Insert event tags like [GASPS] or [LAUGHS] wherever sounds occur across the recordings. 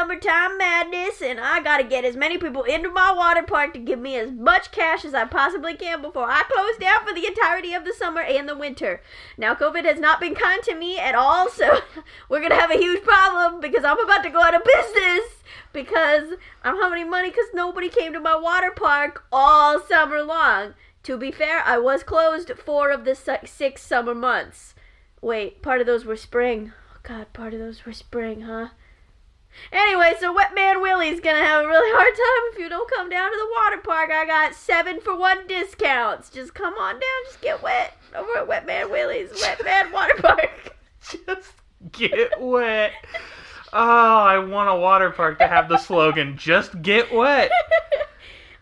summertime madness, and I gotta get as many people into my water park to give me as much cash as I possibly can before I close down for the entirety of the summer and the winter. Now, COVID has not been kind to me at all, so [LAUGHS] we're gonna have a huge problem because I'm about to go out of business because I don't have any money because nobody came to my water park all summer long. To be fair, I was closed four of the six summer months. Wait, part of those were spring. God, part of those were spring, huh? Anyway, so Wet Man Willie's gonna have a really hard time if you don't come down to the water park. I got seven for one discounts. Just come on down, just get wet over at Wet Man Willie's Wet [LAUGHS] Man Water Park. Just get wet. Oh, I want a water park to have the slogan "Just get wet." [LAUGHS]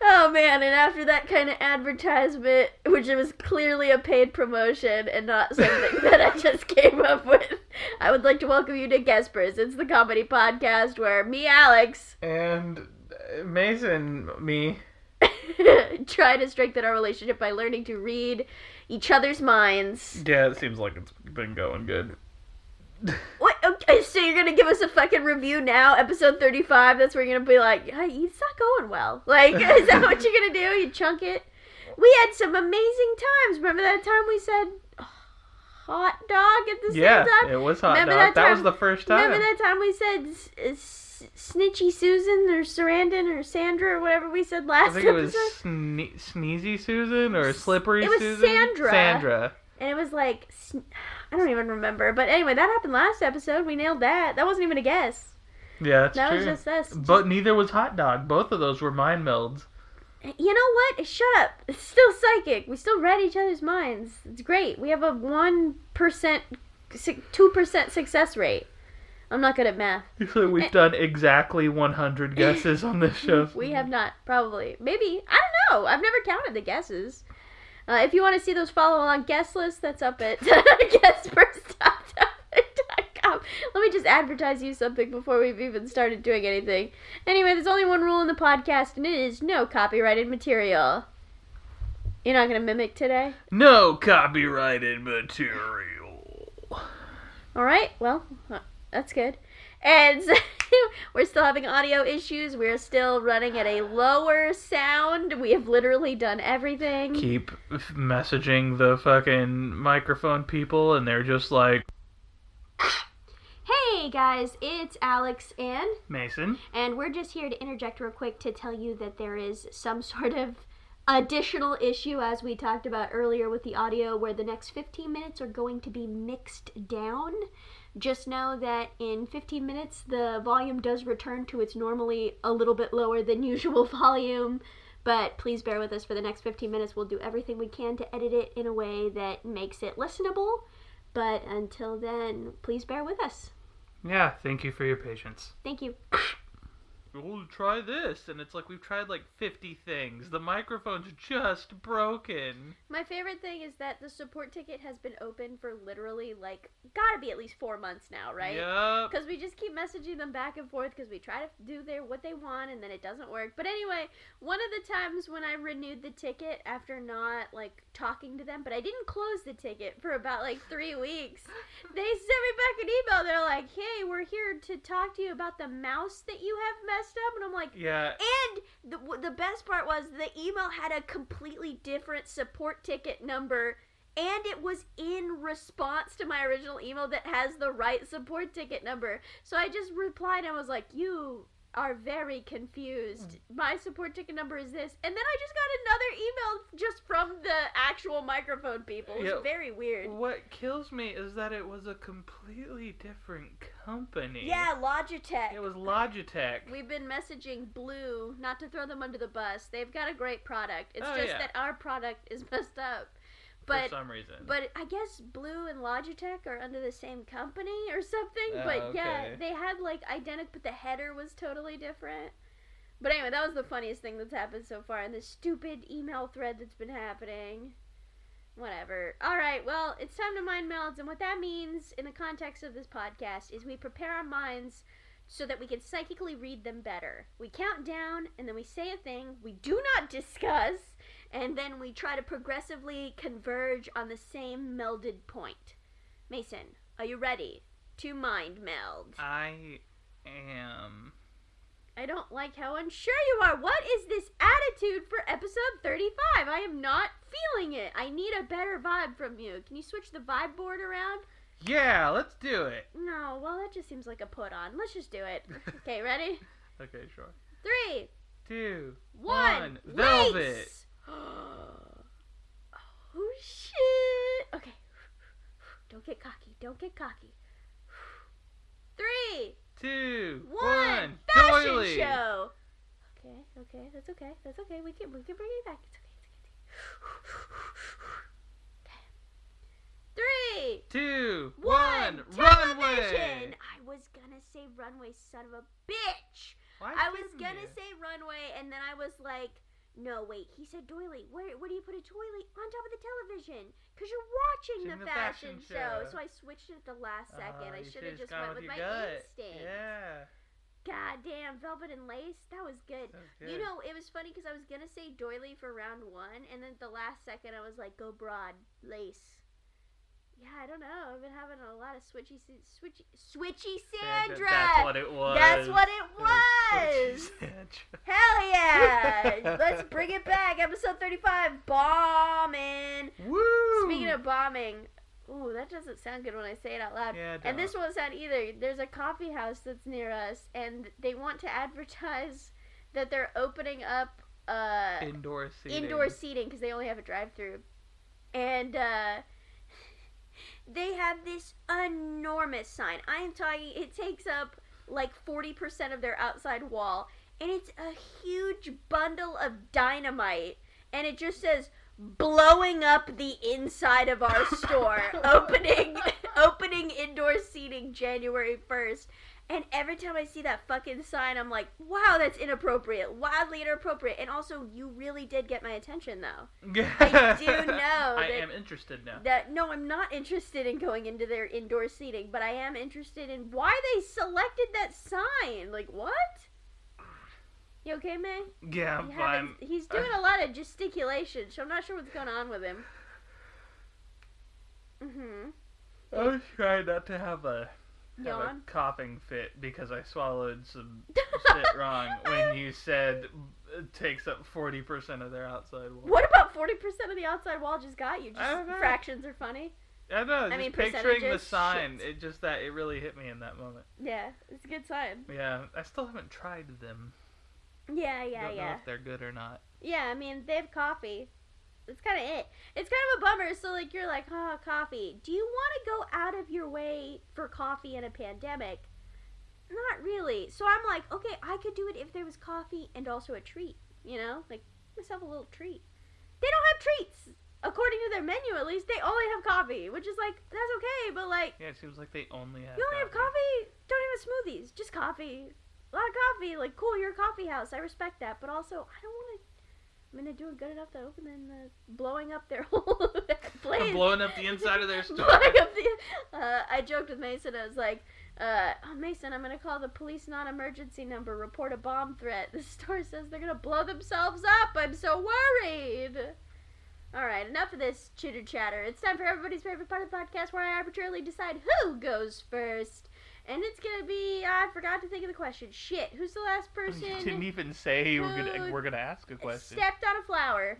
Oh man, and after that kind of advertisement, which it was clearly a paid promotion and not something [LAUGHS] that I just came up with, I would like to welcome you to Guespers. It's the comedy podcast where me, Alex, And uh, Mason, me. [LAUGHS] try to strengthen our relationship by learning to read each other's minds. Yeah, it seems like it's been going good. What? Okay, so you're gonna give us a fucking review now, episode 35? That's where you're gonna be like, hey, it's not going well. Like, [LAUGHS] is that what you're gonna do? You chunk it? We had some amazing times. Remember that time we said hot dog at the Yeah, same time? it was hot Remember dog. that That, was the first time. Remember that time we said s- s- Snitchy Susan or Sarandon or Sandra or whatever we said last I think it was sne- Sneezy Susan or Slippery It was Susan. Sandra. Sandra. And it was like, sn- I don't even remember. But anyway, that happened last episode. We nailed that. That wasn't even a guess. Yeah, that's That true. was just us. But neither was hot dog. Both of those were mind melds. You know what? Shut up. It's still psychic. We still read each other's minds. It's great. We have a 1%, 2% success rate. I'm not good at math. So we've eh. done exactly 100 [LAUGHS] guesses on this show. We have not, probably. Maybe. I don't know. I've never counted the guesses. Uh, if you want to see those follow along guest lists, that's up at [LAUGHS] guestfirst.com. Let me just advertise you something before we've even started doing anything. Anyway, there's only one rule in the podcast, and it is no copyrighted material. You're not going to mimic today? No copyrighted material. All right. Well, uh, that's good. And [LAUGHS] we're still having audio issues. We're still running at a lower sound. We have literally done everything. Keep messaging the fucking microphone people, and they're just like, Hey guys, it's Alex and Mason. and we're just here to interject real quick to tell you that there is some sort of additional issue as we talked about earlier with the audio where the next 15 minutes are going to be mixed down. Just know that in 15 minutes the volume does return to its normally a little bit lower than [LAUGHS] usual volume. But please bear with us for the next 15 minutes. We'll do everything we can to edit it in a way that makes it listenable. But until then, please bear with us. Yeah, thank you for your patience. Thank you. [COUGHS] We'll try this, and it's like we've tried like 50 things. The microphone's just broken. My favorite thing is that the support ticket has been open for literally like gotta be at least four months now, right? Yup. Because we just keep messaging them back and forth because we try to do their what they want and then it doesn't work. But anyway, one of the times when I renewed the ticket after not like talking to them, but I didn't close the ticket for about like three weeks, they sent me back an email. They're like, "Hey, we're here to talk to you about the mouse that you have messed up," and I'm like, Yeah, and the, the best part was the email had a completely different support ticket number, and it was in response to my original email that has the right support ticket number. So I just replied and was like, "You are very confused. Hmm. My support ticket number is this," and then I just got another email just from the actual microphone people. It's Yeah. very weird. what kills me is that it was a completely different company. Yeah, Logitech. It was Logitech. We've been messaging Blue, not to throw them under the bus. They've got a great product. It's Oh, just yeah. that our product is [LAUGHS] messed up. But for some reason. but I guess Blue and Logitech are under the same company or something. Oh, but yeah, they had like identical, but the header was totally different. But anyway, that was the funniest thing that's happened so far in this stupid email thread that's been happening. Whatever. All right, well, it's time to mind melds, and what that means in the context of this podcast is we prepare our minds so that we can psychically read them better. We count down, and then we say a thing we do not discuss, and then we try to progressively converge on the same melded point. Mason, are you ready to mind meld. I am. I don't like how unsure you are. What is this attitude for episode 35? I am not feeling it. I need a better vibe from you. Can you switch the vibe board around? Yeah, let's do it. No, well, that just seems like a put on. Let's just do it. [LAUGHS] Okay, ready? Okay, sure. Three, Two, one. Velvet. lace. [GASPS] oh, shit. Okay. [SIGHS] Don't get cocky. Don't get cocky. [SIGHS] Three, two, one, one. fashion Doily. show. Okay, okay, that's okay, that's okay. We can we can bring it back. It's okay, it's okay. [SIGHS] okay. Three, Two, one, television. Runway. I was gonna say runway, son of a bitch. Why I was gonna you? say runway, and then I was like, no, wait. He said doily. Where where do you put a doily on top of the television? Cause you're watching the, the fashion, fashion show. show. So I switched it at the last uh, second. Oh, I should have just went with my gut. instinct. Yeah. God damn, velvet and lace. That was good. that was You know, it was funny because I was gonna say doily for round one, and then at the last second I was like, go broad, lace. Yeah, I don't know. I've been having a lot of switchy, switchy, switchy Sandra. That's what it was. That's what it Switchy was. Sandra. Hell yeah! [LAUGHS] Let's bring it back. Episode thirty-five, bombing. Woo! Speaking of bombing, ooh, that doesn't sound good when I say it out loud. Yeah, And this won't sound either. There's a coffee house that's near us, and they want to advertise that they're opening up uh, indoor seating. indoor seating because they only have a drive-through, and uh, they have this enormous sign. I am talking. It takes up like forty percent of their outside wall, and it's a huge bundle of dynamite, and it just says blowing up the inside of our store [LAUGHS] opening [LAUGHS] opening indoor seating january 1st and every time i see that fucking sign i'm like wow that's inappropriate wildly inappropriate. And also you really did get my attention though. [LAUGHS] I do know I that- am interested now. that no i'm not interested in going into their indoor seating but i am interested in why they selected that sign. Like what? You okay man Yeah, I'm fine. he's doing a lot of gesticulation so i'm not sure what's going on with him. Mm-hmm. I was trying not to have a have a coughing fit because I swallowed some [LAUGHS] shit wrong when you said it takes up forty percent of their outside wall. What about forty percent of the outside wall just got you? Just know. fractions are funny. I know, I just mean, picturing the sign, shit. it just that it really hit me in that moment. Yeah, it's a good sign. Yeah, I still haven't tried them. Yeah, yeah, Don't know yeah. if they're good or not. Yeah, I mean they have coffee. That's kind of it. It's kind of a bummer. So like you're like, oh, coffee. Do you want to go out of your way for coffee in a pandemic? Not really. So I'm like, okay, I could do it if there was coffee and also a treat. You know, like myself a little treat. They don't have treats. According to their menu, at least, they only have coffee, which is like that's okay. But like, Yeah, it seems like they only have. You only have coffee? Don't have smoothies. Just coffee. A lot of coffee. Like, cool, you're a coffee house. I respect that. But also, I don't want to. I mean, they're doing good enough to open and uh, blowing up their [LAUGHS] whole place. I'm blowing up the inside of their [LAUGHS] store. Blowing up the- uh, I joked with Mason. I was like, uh, oh, Mason, I'm going to call the police non emergency number, report a bomb threat. The store says they're going to blow themselves up. I'm so worried. All right, enough of this chitter chatter. It's time for everybody's favorite part of the podcast where I arbitrarily decide who goes first. And it's gonna be I forgot to think of the question. Shit, who's the last [LAUGHS] person You didn't even say you were gonna we're gonna ask a question. stepped on a flower?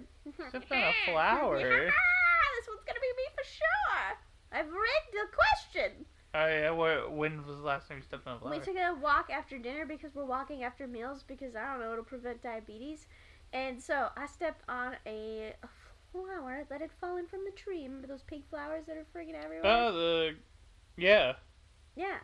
Stepped on a flower? [LAUGHS] Ah this one's gonna be me for sure. I've read the question. Oh yeah, wh- when was the last time you stepped on a flower? We took a walk after dinner because we're walking after meals because I don't know it'll prevent diabetes, and so I stepped on a, a flower that had fallen from the tree. Remember those pink flowers that are friggin' everywhere? Oh the yeah. yeah.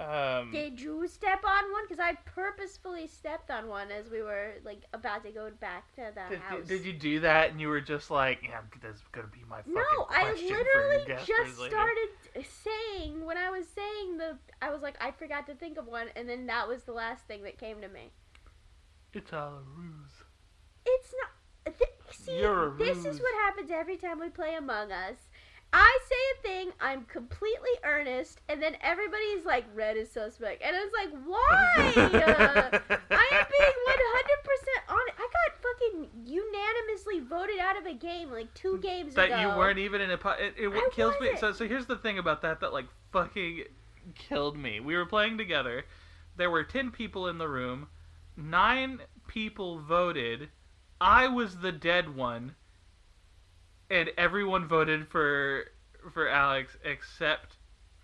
Um, Did you step on one? Because I purposefully stepped on one as we were like about to go back to the did, house. did you do that and you were just like, yeah, that's gonna be my fucking No, I literally just later." started saying when I was saying the. I was like, I forgot to think of one, and then that was the last thing that came to me. It's all a ruse. It's not. Th- see, You're a this is what happens every time we play Among Us. I say a thing, I'm completely earnest, and then everybody's like, red is suspect. And it's like, why? Uh, [LAUGHS] I am being 100% honest. I got fucking unanimously voted out of a game like two games that ago. That you weren't even in a. Po- it, it I kills me. wasn't. So so here's the thing about that that like fucking killed me. We were playing together. There were ten people in the room. Nine people voted. I was the dead one, and everyone voted for for Alex except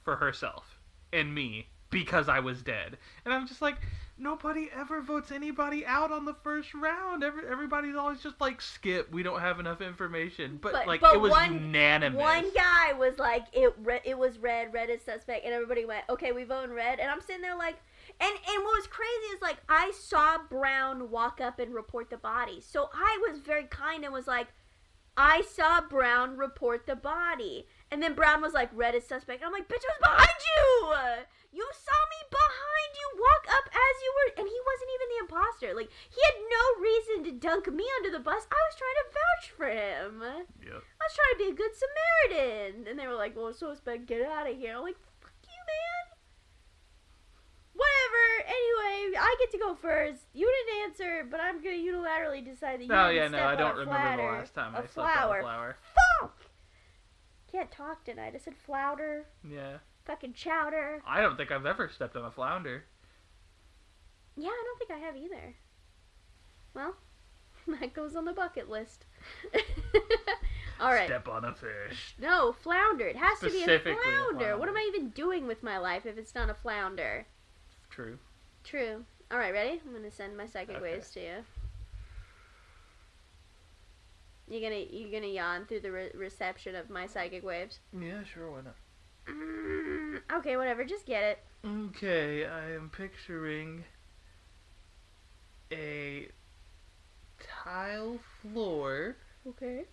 for herself and me because I was dead. And I'm just like, nobody ever votes anybody out on the first round. Every, everybody's always just like, skip. We don't have enough information. But, But- like, but it was one- unanimous. One guy was like, it re- it was red, red is suspect, and everybody went, okay, we vote in red. And I'm sitting there like, and and what was crazy is like I saw Brown walk up and report the body, so I was very kind and was like, I saw Brown report the body, and then Brown was like, red is suspect. And I'm like, bitch, I was behind you. You saw me behind you walk up as you were, and he wasn't even the imposter. Like he had no reason to dunk me under the bus. I was trying to vouch for him. Yep. I was trying to be a good Samaritan. And they were like, well, suspect, get out of here. I'm like, fuck you, man. Whatever. Anyway, I get to go first. You didn't answer, but I'm to unilaterally decide that you Oh yeah, no, I don't remember the last time I slept on flower. a flower. Fuck! Can't talk tonight. I said flounder. Yeah, Fucking chowder. I don't think I've ever stepped on a flounder. Yeah, I don't think I have either. Well, [LAUGHS] that goes on the bucket list. [LAUGHS] All right. Step on a fish. No, flounder. It has to be a flounder. What am. I even doing with my life if it's not a flounder? True. True. All right, ready? I'm gonna send my psychic Okay. waves to you. You gonna you gonna yawn through the re- reception of my psychic waves? Yeah, sure. Why not? Mm, okay, whatever. Just get it. Okay, I am picturing a tile floor Okay.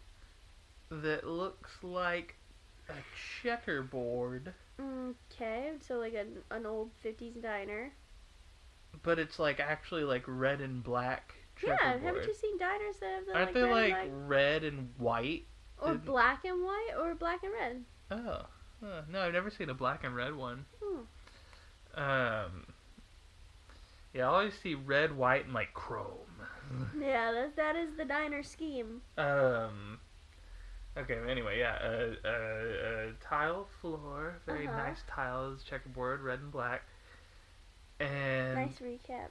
that looks like a checkerboard, Okay. So like an an old '50s diner. but it's like actually like red and black Yeah. Haven't you seen diners that have the Aren't like they red, like and red and white? or black and white or black and red? Oh, huh, no, I've never seen a black and red one. Hmm. Um, yeah, I always see red, white, and like chrome. [LAUGHS] Yeah, that that is the diner scheme. Um. Okay. Anyway, yeah. A uh, uh, uh, tile floor, very Uh-huh. nice tiles, checkerboard, red and black, and Nice recap.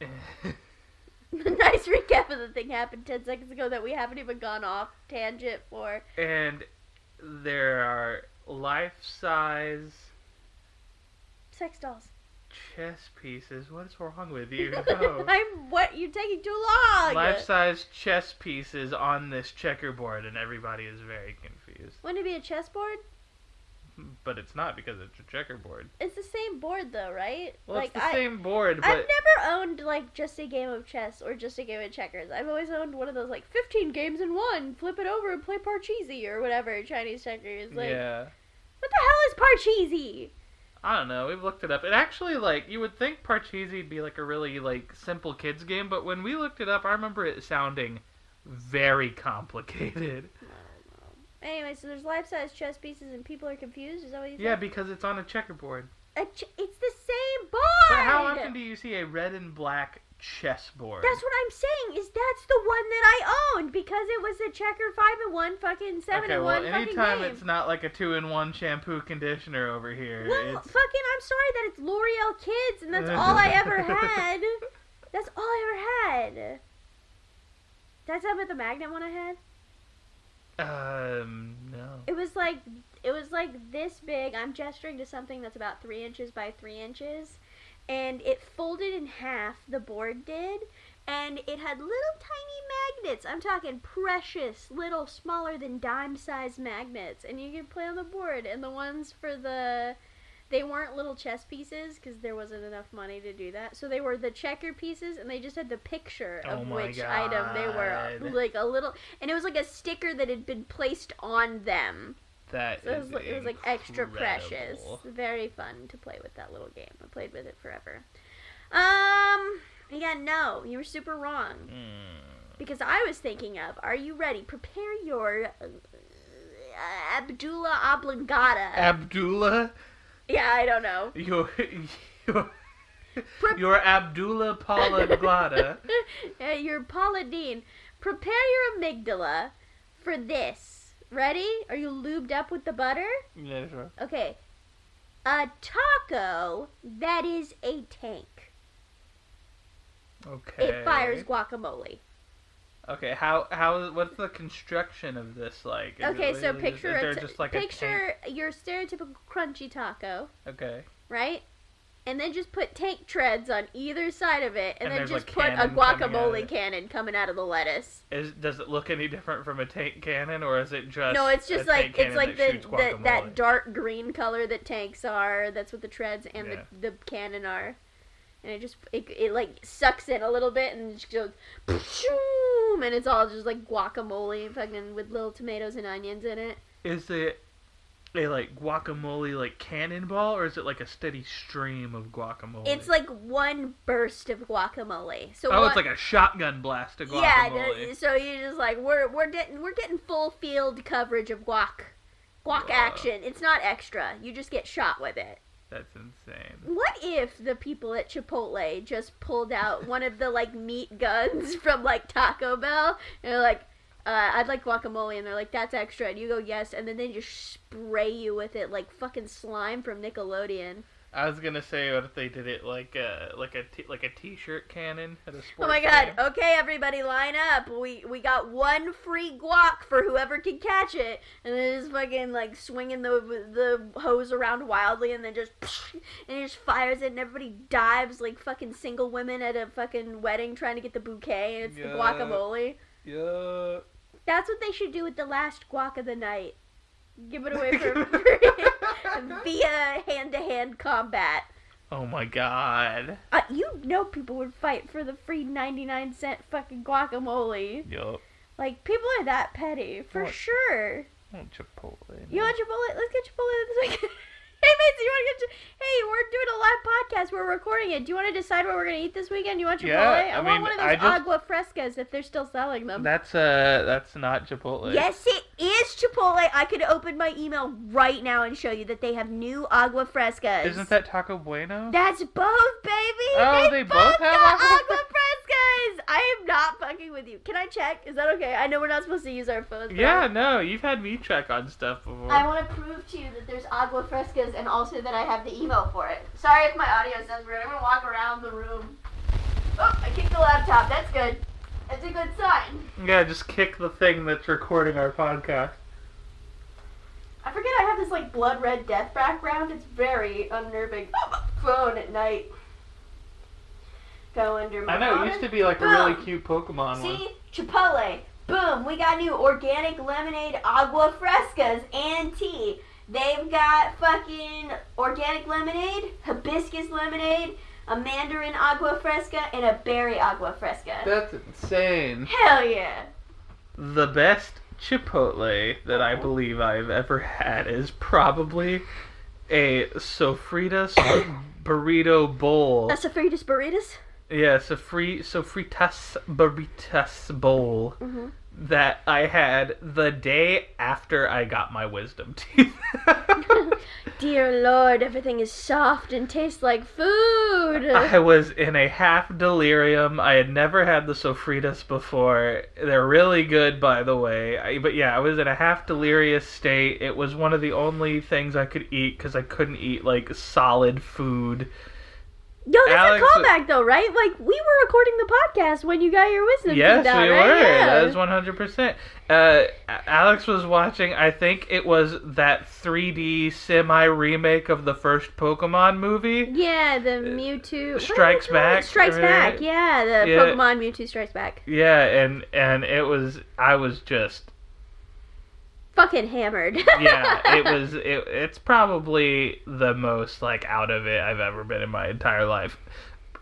[LAUGHS] [LAUGHS] nice recap of the thing happened 10 seconds ago that we haven't even gone off tangent for. and there are life-size Sex dolls. Chess pieces. What is wrong with you? [LAUGHS] No. I'm what you're taking too long. Life-size chess pieces on this checkerboard, and everybody is very confused. Wouldn't it be a chessboard? But it's not because it's a checkerboard. It's the same board though, right? Well, like it's the I, same board, but I've never owned like just a game of chess or just a game of checkers. I've always owned one of those like 15 games in one. Flip it over and play Parcheesi or whatever Chinese checkers. Like, yeah. what the hell is Parcheesi? I don't know. We've looked it up. It actually like you would think Parcheesi'd be like a really like simple kids game, but when we looked it up, I remember it sounding very complicated. Anyway, so there's life-size chess pieces and people are confused. Is that what you said? Yeah, because it's on a checkerboard. A ch- it's the same board. But how often do you see a red and black chessboard? That's what I'm saying. Is that's the one that I owned because it was a checker five and one, fucking seven okay, and well, one fucking anytime game. it's not like a two-in-one shampoo conditioner over here, well, it's fucking, I'm sorry that it's L'Oreal Kids and that's all I ever [LAUGHS] had. That's all I ever had. That's how about the magnet one I had. um no. It was like it was like this big. I'm gesturing to something that's about three inches by three inches, and it folded in half. The board did, and it had little tiny magnets. I'm talking precious, little, smaller than dime size magnets, and you could play on the board. And the ones for the they weren't little chess pieces because there wasn't enough money to do that. So they were the checker pieces, and they just had the picture of Oh my which item they were, like a little, and it was like a sticker that had been placed on them. That So it was, like, it was like extra precious. Very fun to play with that little game. I played with it forever. Um, yeah, no, you were super wrong Mm. because I was thinking of. Are you ready? Prepare your uh, Abdullah oblongata. Abdullah, yeah, I don't know. your your Pre- your Abdullah Polyglota. Uh, [LAUGHS] your Paula Deen. prepare your amygdala for this. Ready? Are you lubed up with the butter? Yeah, sure. Okay. A taco that is a tank. Okay. It fires guacamole. Okay, how how what's the construction of this like? Is it Okay, so literally picture just, a is there t- just like a picture your stereotypical crunchy taco. Okay. right? And then just put tank treads on either side of it, and, And then just put a coming guacamole cannon coming out of the lettuce. Is does it look any different from a tank cannon, or is it just? no, it's just like it's like that the, the that dark green color that tanks are. That's what the treads and Yeah. the the cannon are. And it just it, it like sucks in a little bit and just goes, and it's all just like guacamole, fucking with little tomatoes and onions in it. Is it a like guacamole like cannonball, or is it like a steady stream of guacamole? It's like one burst of guacamole. So oh, one, it's like a shotgun blast of guacamole. Yeah, So you're just like we're we're getting we're getting full field coverage of guac, guac Whoa. action. It's not extra. You just get shot with it. That's insane. What if the people at Chipotle just pulled out one of the like meat guns [LAUGHS] from like Taco Bell and they're like, uh, "I'd like guacamole," and they're like, "That's extra," and you go, "Yes," and then they just spray you with it like fucking slime from Nickelodeon. I was gonna say, what if they did it like a like a t- like a t-shirt cannon at a sports Oh my god! game? Okay, everybody, line up. We we got one free guac for whoever can catch it, and then just fucking like swinging the the hose around wildly, and then just [LAUGHS] and he just fires it, and everybody dives like fucking single women at a fucking wedding trying to get the bouquet, and it's the guacamole. Yeah. That's what they should do with the last guac of the night. Give it away for [LAUGHS] free [LAUGHS] via hand to hand combat. Oh my god. Uh, you know people would fight for the free 99 cent fucking guacamole. Yup. Like, people are that petty, for What? sure. Oh, Chipotle. You want Chipotle? Let's get Chipotle this week. [LAUGHS] hey, Mason, you want to get... Hey, we're doing a live podcast. We're recording it. Do you want to decide what we're going to eat this weekend? You want Chipotle? Yeah, I want mean, one of those I just- agua frescas if they're still selling them. That's uh, that's not Chipotle. Yes, it is Chipotle. I could open my email right now and show you that they have new agua frescas. Isn't that Taco Bueno? That's both, baby. Oh, they both have got agua agua frescas. I am not fucking with you. Can I check? Is that okay? I know we're not supposed to use our phones. Yeah, no, you've had me check on stuff before. I want to prove to you that there's agua frescas and also that I have the email for it. Sorry if my audio sounds weird. I'm gonna walk around the room. Oh, I kicked the laptop. That's good. That's a good sign. Yeah, just kick the thing that's recording our podcast. I forget I have this like blood red death background. It's very unnerving. [GASPS] Phone at night. Go under my I know, it used to be like a really cute Pokemon one. See, Chipotle. Boom. We got new organic lemonade agua frescas and tea. They've got fucking organic lemonade, hibiscus lemonade, a mandarin agua fresca, and a berry agua fresca. That's insane. Hell yeah. The best Chipotle that I believe I've ever had is probably a Sofritas [COUGHS] burrito bowl. That's a Fritas burritos. Yeah, so free so Sofritas burritas bowl Mm-hmm. that I had the day after I got my wisdom teeth. [LAUGHS] [LAUGHS] Dear Lord, everything is soft and tastes like food. I was in a half delirium. I had never had the sofritas before. They're really good, by the way. I, but yeah, I was in a half delirious state. It was one of the only things I could eat because I couldn't eat like solid food. Yo, that's Alex- a callback though, right? Like we were recording the podcast when you got your wisdom yes, teeth out, we right? were. Yeah. That was one hundred percent. Uh, Alex was watching. I think it was that 3D semi remake of the first Pokemon movie. Yeah, the Mewtwo Uh, Strikes it called? Back, Strikes? Back. Yeah, the Yeah. Pokemon Mewtwo Strikes Back. Yeah, and and it was. I was just Fucking hammered. [LAUGHS] yeah, it was. It, it's probably the most like out of it I've ever been in my entire life.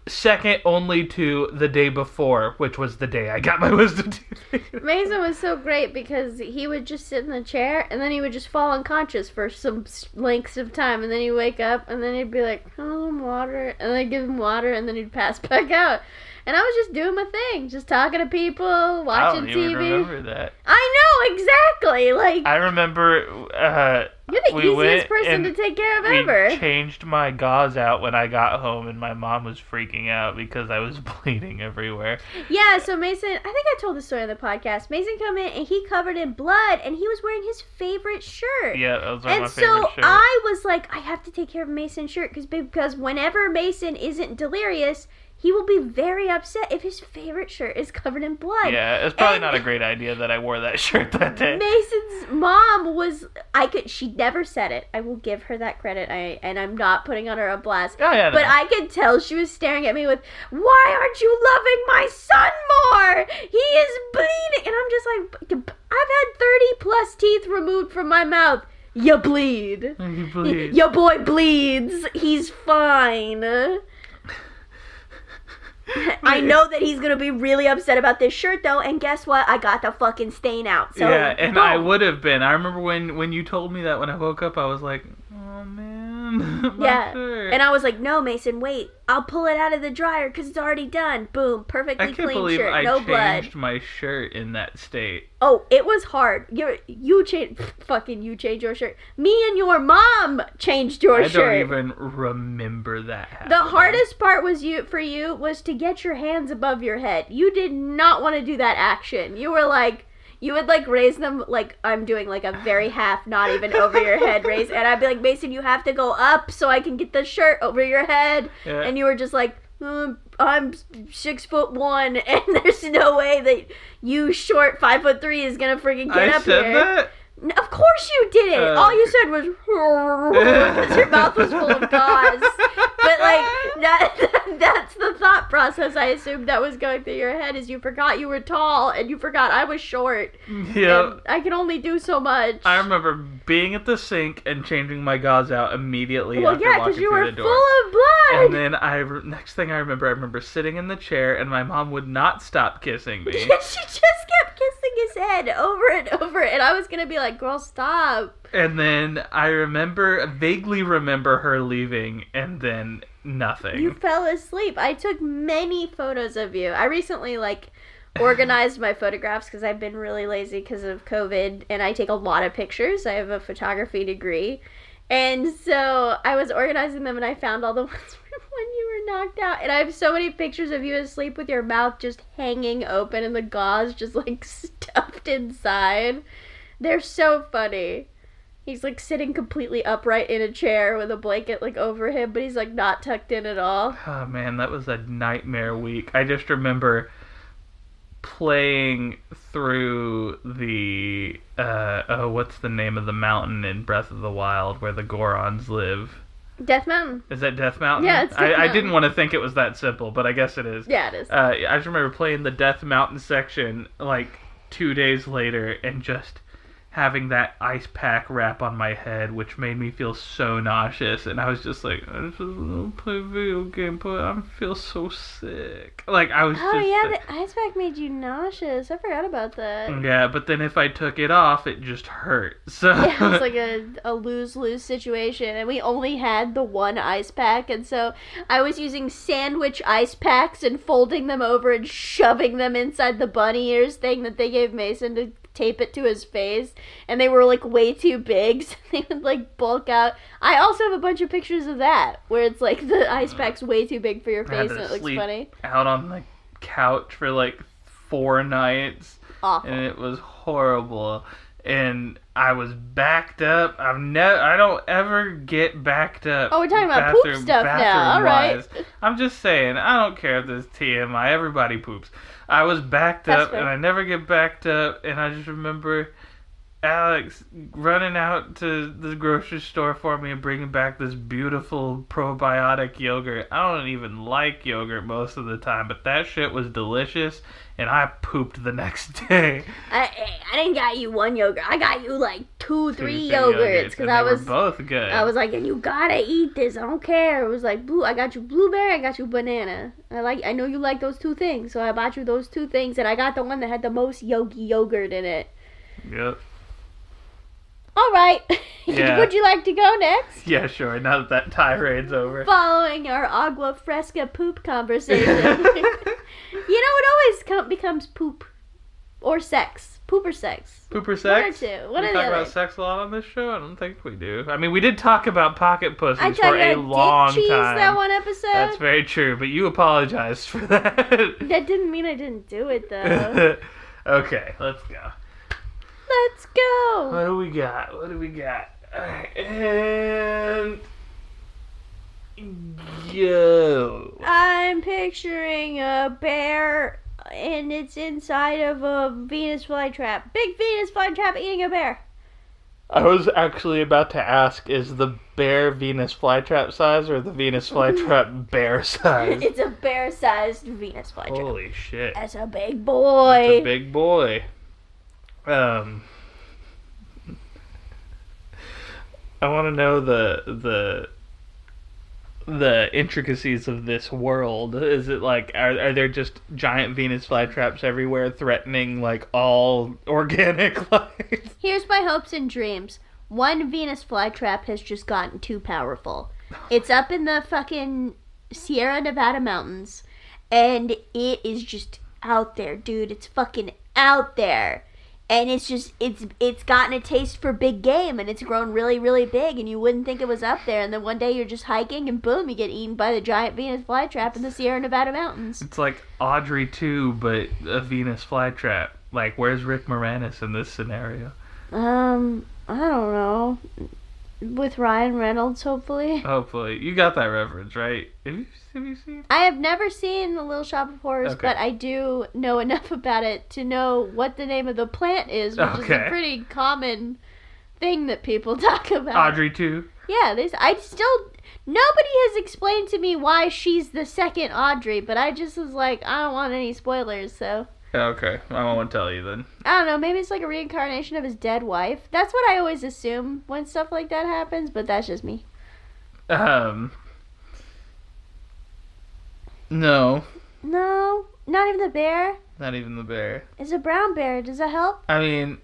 Second only to the day before, which was the day I got my [LAUGHS] wisdom teeth. Mason was so great because he would just sit in the chair and then he would just fall unconscious for some lengths of time and then he'd wake up and then he'd be like, "Oh, some water," and then I'd give him water and then he'd pass [LAUGHS] back out. And I was just doing my thing, just talking to people, I watching don't even TV. remember that. I know exactly. Like I remember uh, you're the we easiest person and to take care of we ever. changed my gauze out when I got home, and my mom was freaking out because I was [LAUGHS] bleeding everywhere. Yeah, so Mason, I think I told the story on the podcast. Mason come in and he covered in blood, and he was wearing his favorite shirt. Yeah, that was of my and favorite so. I was like, I have to take care of Mason's shirt because because whenever Mason isn't delirious, he will be very upset if his favorite shirt is covered in blood. Yeah, it's probably And- not a great idea that I wore that [LAUGHS] shirt that day. Mason's mom was I could she never said it. I will give her that credit. I and I'm not putting on her a blast. Oh yeah, no. But I could tell she was staring at me with, "Why aren't you loving my son more? He is bleeding." And I'm just like, "I've had 30 plus teeth removed from my mouth. You bleed. [LAUGHS] You bleed. Your boy bleeds. He's fine." [LAUGHS] I know that he's gonna be really upset about this shirt though, and guess what? I got the fucking stain out. So yeah, and I would have been. I remember when when you told me that when I woke up, I was like, oh man, [LAUGHS] Yeah, shirt. And I was like, no, Mason, wait. I'll pull it out of the dryer because it's already done. Boom. Perfectly I can't clean believe shirt. I no changed blood. my shirt in that state. Oh, it was hard. You you changed. [LAUGHS] Fucking you changed your shirt. Me and your mom changed your I shirt. I don't even remember that. the hardest part was you for you was to get your hands above your head. You did not want to do that action. You were like you would like raise them like I'm doing like a very half, not even over your head [LAUGHS] raise, and I'd be like Mason, you have to go up so I can get the shirt over your head. Yeah. and you were just like "Um, i'm six foot one [LAUGHS] and there's no way that you short five foot three is gonna freaking get I up said here that. Of course you didn't Uh, all you said was because your mouth was full of [LAUGHS] gauze but like that [LAUGHS] that's the thought process i assumed that was going through your head is you forgot you were tall and you forgot i was short Yeah. i can only do so much I remember being at the sink and changing my gauze out immediately well after yeah walking because you through were the door. full of blood And then I re- next thing I remember, I remember sitting in the chair and my mom would not stop kissing me. [LAUGHS] she just kept kissing his head over and over, and I was gonna be like, "Girl, stop." and then I remember vaguely remember her leaving and then nothing. You fell asleep. I took many photos of you. I recently like organized my photographs because I've been really lazy because of COVID, and I take a lot of pictures. I have a photography degree, and so I was organizing them, and I found all the [LAUGHS] ones when you were knocked out. And I have so many pictures of you asleep with your mouth just hanging open and the gauze just like [LAUGHS] stuffed inside. They're so funny. He's like sitting completely upright in a chair with a blanket like over him, but he's like not tucked in at all. Oh man, that was a nightmare week. I just remember playing through the uh oh what's the name of the mountain in Breath of the Wild where the Gorons live? Death Mountain. Is that Death Mountain? Yeah, it's Death I, I didn't want to think it was that simple, but I guess it is. Yeah, it is. Uh, I just remember playing the Death Mountain section like two days later and just having that ice pack wrap on my head, which made me feel so nauseous. And I was just like, I just want to play video game, but I feel so sick. Like I was oh yeah, the ice pack made you nauseous. I forgot about that. Mm, yeah, but then if I took it off, it just hurt. [LAUGHS] So Yeah, it was like a, a lose lose situation, and we only had the one ice pack, and so I was using sandwich ice packs and folding them over and shoving them inside the bunny ears thing that they gave Mason to tape it to his face, and they were like way too big, [LAUGHS] so they would like bulk out. I also have a bunch of pictures of that where it's like the ice pack's way too big for your face and it looks funny. out on the couch for like four nights. Awful. and it was horrible. And I was backed up. I've never. I don't ever get backed up. Oh, we're talking about poop stuff now. All right. I'm just saying. I don't care if this TMI. Everybody poops. I was backed That's up, fair. and I never get backed up. And I just remember Alex running out to the grocery store for me and bringing back this beautiful probiotic yogurt. I don't even like yogurt most of the time, but that shit was delicious, and I pooped the [LAUGHS] next day. I, I didn't got you one yogurt. I got you like two, three Two yogurts because I was were both good. I was like, and you gotta eat this. I don't care. It was like blue. I got you blueberry. I got you banana. I like. I know you like those two things, so I bought you those two things, and I got the one that had the most yogi yogurt in it. Yep. All right. [LAUGHS] Yeah. Would you like to go next? Yeah, sure. Now that that tirade's over. Following our agua fresca poop conversation. [LAUGHS] [LAUGHS] You know, it always com- becomes poop or sex. Poop or sex. Poop or One or sex? two. we or the talk about sex a lot on this show. I don't think we do. I mean, we did talk about pocket pussies for a long cheese time. that one episode. That's very true, but you apologized for that. That didn't mean I didn't do it though. okay, let's go. Let's go. What do we got? What do we got? Alright, and go. I'm picturing a bear and it's inside of a Venus flytrap. Big Venus flytrap eating a bear. I was actually about to ask: Is the bear Venus flytrap size or the Venus flytrap [LAUGHS] bear size? It's a bear-sized Venus flytrap. Holy shit! That's a big boy. It's a big boy. Um, I want to know the the the intricacies of this world. Is it like are are there just giant Venus flytraps everywhere, threatening like all [LAUGHS] organic life? Here's my hopes and dreams. One Venus flytrap has just gotten too powerful. It's up in the fucking Sierra Nevada mountains, and it is just out there, dude. It's fucking out there, and it's just it's it's gotten a taste for big game, and it's grown really really big, and you wouldn't think it was up there, and then one day you're just hiking, and boom, you get eaten by the giant Venus flytrap in the Sierra Nevada mountains. It's like Audrey 2, but a Venus flytrap. Like, where's Rick Moranis in this scenario? Um, I don't know. With Ryan Reynolds, hopefully. [LAUGHS] Hopefully, you got that reference, right? Have you have you seen? I have never seen The Little Shop of Horrors, Okay. but I do know enough about it to know what the name of the plant is, which is a pretty common thing that people [LAUGHS] talk about. Audrey 2. Yeah, there's. I still. Nobody has explained to me why she's the second Audrey, but I just was like, I don't want any spoilers, so. Okay, I won't tell you then. I don't know, maybe it's like a reincarnation of his dead wife. That's what I always assume when stuff like that happens, but that's just me. Um. No, No, not even the bear. not even the bear. It's a brown bear. Does that help? I mean,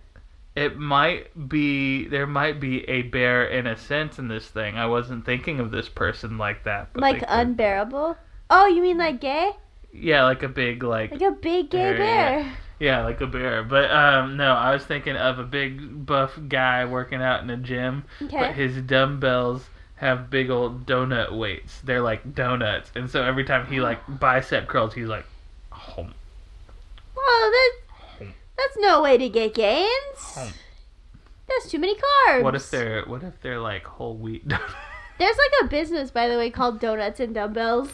it might be there might be a bear in a sense in this thing. I wasn't thinking of this person like that. But Like unbearable? Oh, you mean like gay? Yeah, like a big like Like a big gay Bear, bear. yeah, like a bear. But um, no, I was thinking of a big buff guy working out in a gym, okay. but his dumbbells have big old donut weights. They're like donuts, and so every time he like [GASPS] bicep curls, he's like, home. Well, that, that's no way to get gains. Home. That's too many carbs. What if they're what if they're like whole wheat [LAUGHS] donuts? There's like a business, by the way, called Donuts and Dumbbells.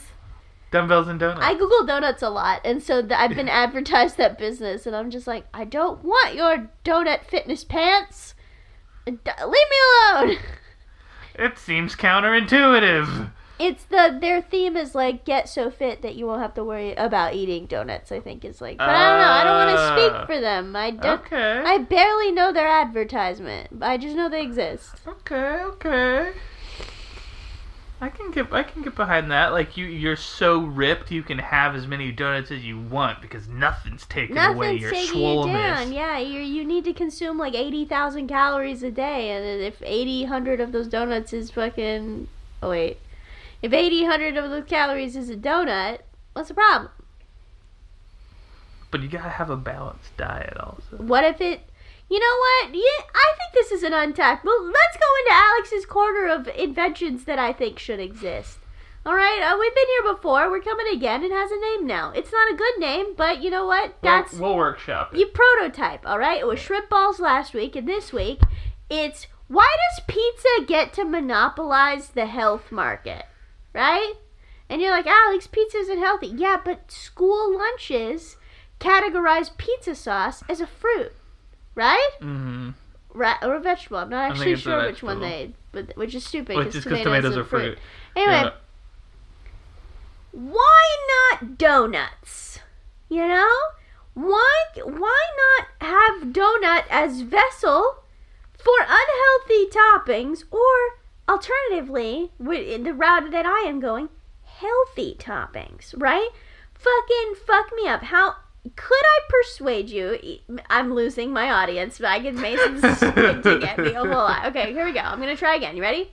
Dumbbells and donuts? I Google donuts a lot, and so th- I've been [LAUGHS] advertised that business, and I'm just like, I don't want your donut fitness pants. D- leave me alone. [LAUGHS] It seems counterintuitive. It's the their theme is like get so fit that you won't have to worry about eating donuts. I think is like, but I don't know. I don't want to Ah. speak for them. I don't. Okay. I barely know their advertisement. I just know they exist. Okay, okay. I can get I can get behind that. Like you you're so ripped you can have as many donuts as you want because nothing's taking away your taking you down. Yeah, you you need to consume like eighty thousand calories a day, and if eighty hundred of those donuts is fucking oh wait, if eighty hundred of those calories is a donut, what's the problem? But you gotta have a balanced diet also. What if it? You know what? Yeah, I think this is an untapped. Well, let's go into Alex's corner of inventions that I think should exist. All right, uh, we've been here before. We're coming again. It has a name now. It's not a good name, but you know what? That's we'll, we'll workshop it. you prototype. All right, it was shrimp balls last week, and this week it's why does pizza get to monopolize the health market? Right? And you're like, Alex, pizza isn't healthy. Yeah, but school lunches categorize pizza sauce as a fruit, right? Mm-hmm. Right, or a vegetable. I'm not actually sure which one they, but which is stupid. Which is because tomatoes are fruit. Anyway, Yeah. why not donuts? You know, why why not have donut as vessel for unhealthy toppings, or alternatively, the route that I am going, healthy toppings, right? Fucking fuck me up. How could I persuade you? I'm losing my audience, but I get Mason's squinting at me a whole lot. Okay, here we go. I'm gonna try again. You ready?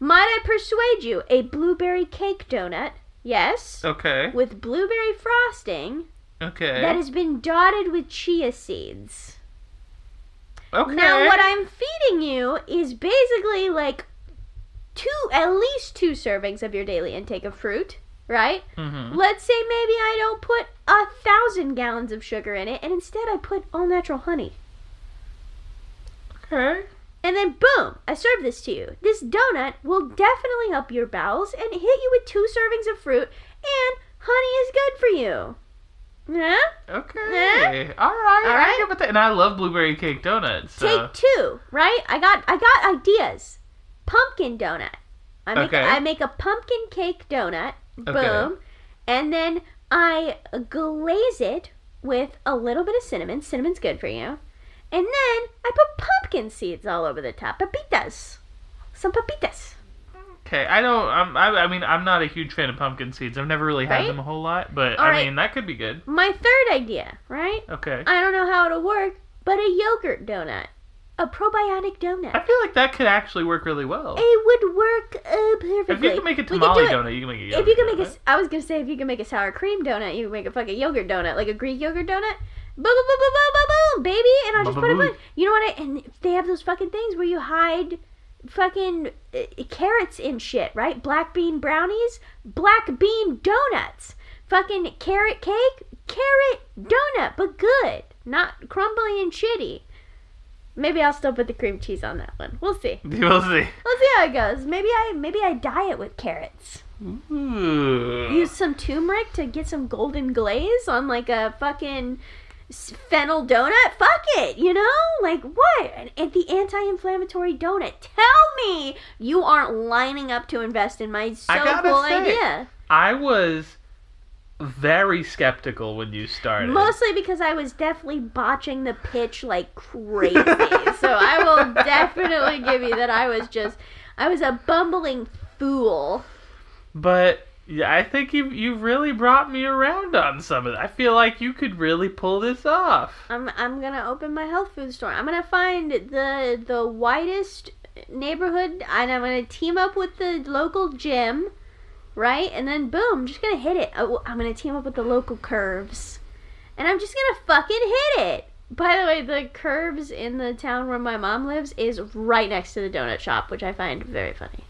Might I persuade you a blueberry cake donut Yes. Okay. With blueberry frosting Okay. that has been dotted with chia seeds. okay. Now, what I'm feeding you is basically like two, at least two servings of your daily intake of fruit, right? Mhm. Let's say maybe I don't put a thousand gallons of sugar in it, and instead I put all natural honey. Okay. And then boom, I serve this to you. This donut will definitely help your bowels and hit you with two servings of fruit, and honey is good for you. Yeah? Okay. Yeah. All right. All I right. get with that. And I love blueberry cake donuts. So. Take two, right? I got I got ideas. Pumpkin donut. I make Okay. I make a pumpkin cake donut. Boom. Okay. And then I glaze it with a little bit of cinnamon. Cinnamon's good for you. And then I put pumpkin seeds all over the top. Pepitas. Some pepitas. Okay, I don't. I'm, I, I mean, I'm not a huge fan of pumpkin seeds. I've never really had Right? them a whole lot, but All I right. mean, that could be good. My third idea, right? Okay. I don't know how it'll work, but a yogurt donut. A probiotic donut. I feel like that could actually work really well. It would work uh, perfectly. If you can make a tamale it. donut, you can make a if you can make a, donut. I was gonna say if you can make a sour cream donut, you can make a fucking yogurt donut, like a Greek yogurt donut. Boom, boom, boom, boom, boom, boom, boom, baby, and I'll just put it in. You know what? I, and they have those fucking things where you hide fucking uh, carrots in shit, right? Black bean brownies, black bean donuts, fucking carrot cake, carrot donut, but good, not crumbly and shitty. Maybe I'll still put the cream cheese on that one. We'll see. [LAUGHS] We'll see. We'll see how it goes. Maybe I maybe I dye it with carrots. Ooh. Use some turmeric to get some golden glaze on like a fucking fennel donut. Fuck it, you know? Like what? And, the anti-inflammatory donut. Tell me you aren't lining up to invest in my so cool say, idea. I was very skeptical when you started. Mostly because I was definitely botching the pitch like crazy. [LAUGHS] so I will definitely give you that I was just I was a bumbling fool. But yeah, I think you you really brought me around on some of it. I feel like you could really pull this off. I'm I'm gonna open my health food store. I'm gonna find the the widest neighborhood, and I'm gonna team up with the local gym, right? And then boom, I'm just gonna hit it. Oh, I'm gonna team up with the local curves, and I'm just gonna fucking hit it. By the way, the curves in the town where my mom lives is right next to the donut shop, which I find very funny.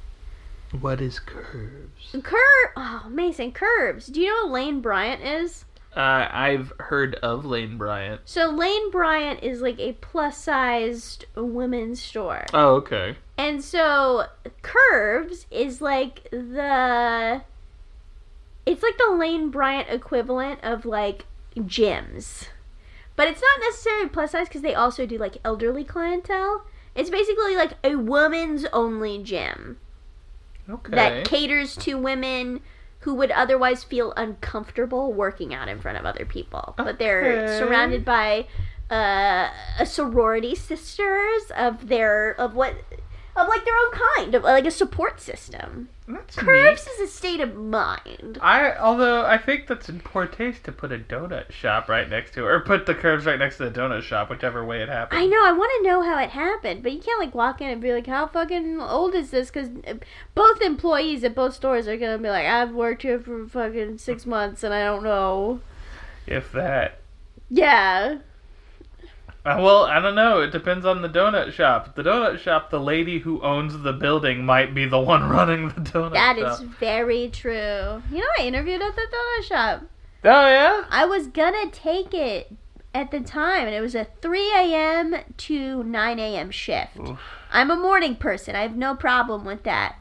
What is curves? Curve, oh Mason, curves. Do you know what Lane Bryant is? Uh, I've heard of Lane Bryant. So Lane Bryant is like a plus sized women's store. Oh, okay. And so Curves is like the it's like the Lane Bryant equivalent of like gyms. But it's not necessarily plus size because they also do like elderly clientele. It's basically like a woman's only gym Okay. that caters to women who would otherwise feel uncomfortable working out in front of other people. But they're surrounded by uh, a sorority sisters of their of what of like their own kind of like a support system. That's Curves neat. is a state of mind. I although I think that's in poor taste to put a donut shop right next to or put the curves right next to the donut shop, whichever way it happened. I know. I want to know how it happened, but you can't like walk in and be like, "How fucking old is this?" Because uh, both employees at both stores are gonna be like, "I've worked here for fucking six months and I don't know." If that. Yeah. Uh, well, I don't know. It depends on the donut shop. The donut shop, the lady who owns the building might be the one [LAUGHS] running the donut That shop. is very true. You know, I interviewed at the donut shop. Oh yeah. I was gonna take it at the time, and it was a 3 a.m. to 9 a.m. shift. Oof. I'm a morning person. I have no problem with that.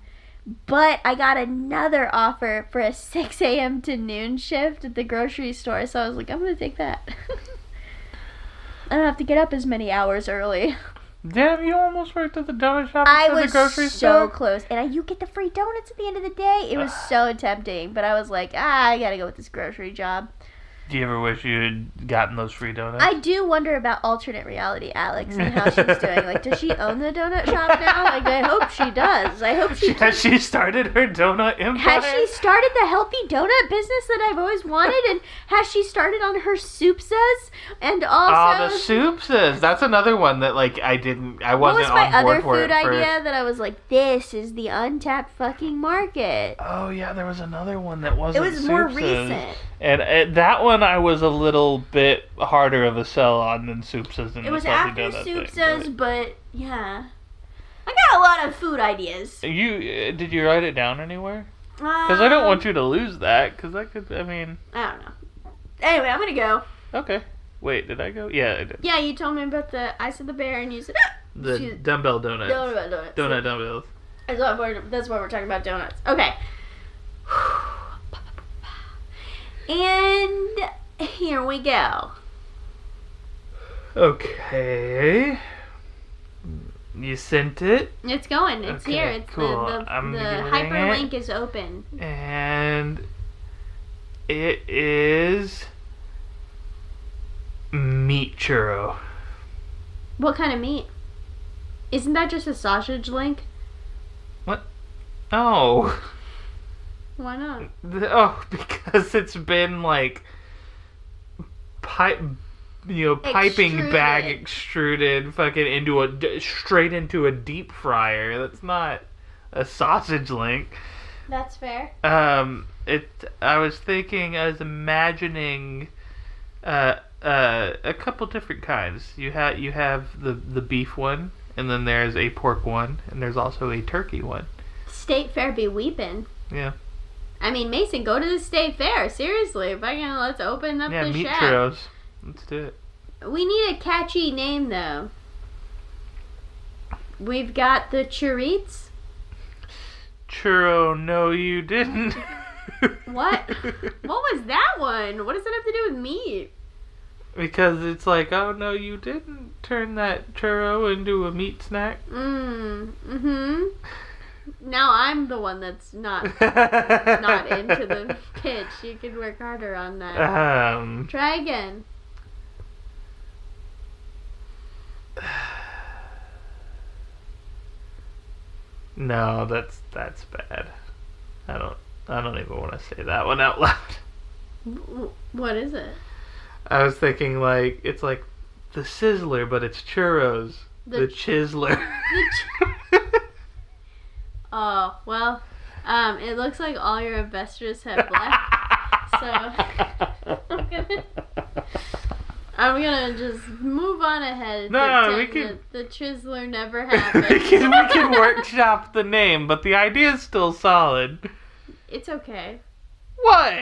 But I got another offer for a [LAUGHS] 6 a.m. to noon shift at the grocery store, so I was like, I'm gonna take that. [LAUGHS] I don't have to get up as many hours early. Damn, you almost worked at the donut shop I was the grocery so store. close, and I, you get the free donuts at the end of the day. It was [SIGHS] so tempting, but I was like, ah, I gotta go with this grocery job. Do you ever wish you had gotten those free donuts? I do wonder about alternate reality Alex and how she's [LAUGHS] doing. Like, does she own the donut shop now? Like, I hope she does. I hope she [LAUGHS] Has she started her donut empire? Has she started the healthy donut business that I've always wanted? And has she started on her soupsas? And also, Oh, the soupses. That's another one that like I didn't. I wasn't What was my other food first. idea that I was like, this is the untapped fucking market? Oh yeah, there was another one that wasn't. It was more recent. And uh, that one I was a little bit harder of a sell on than soupses and It was the after donut thing, soupsas, but yeah. I got a lot of food ideas. You uh, did you write it down anywhere? Because I don't want you to lose that. Because I could. I mean, I don't know. Anyway, I'm gonna go. okay. Wait, did I go? Yeah, I did. Yeah, you told me about the Ice of the Bear, and you said, The She- dumbbell donuts. donut, donuts. Donut dumbbells. That's why we're, that's why we're talking about donuts. Okay. And here we go. Okay. You sent it, It's going. It's Okay, here. It's cool. the the, the hyperlink is open. and it is meat churro. What kind of meat? Isn't that just a sausage link? What? Oh, [LAUGHS] Why not? Oh, [LAUGHS] because it's been like pipe, you know, piping bag Extruded. extruded, fucking into a straight into a deep fryer. That's not a sausage link. That's fair. Um, it. I was thinking. I was imagining. Uh, uh, a couple different kinds. You have you have the the beef one, and then there's a pork one, and there's also a turkey one. State fair be weeping. Yeah, I mean, Mason, go to the state fair. Seriously, fucking let's open up yeah, the meat shack. churros. Let's do it. We need a catchy name though. We've got the chorites. Churro, no, you didn't. What? [LAUGHS] What was that one? What does that have to do with meat? because it's like, oh no, you didn't turn that churro into a meat snack. Mm. Mm-hmm. Now I'm the one that's not not into the [LAUGHS] pitch. You could work harder on that. Um, Try again. [SIGHS] no, that's that's bad. I don't. I don't even want to say that one out loud. [LAUGHS] What is it? I was thinking like it's like the sizzler, but it's churros. The, The chizzler. The [LAUGHS] Oh well, um, it looks like all your investors have left. so I'm gonna I'm gonna just move on ahead. and No, we can- that the Chisler never [LAUGHS] we happened. can we can workshop the name, but the idea is still solid. It's okay. What?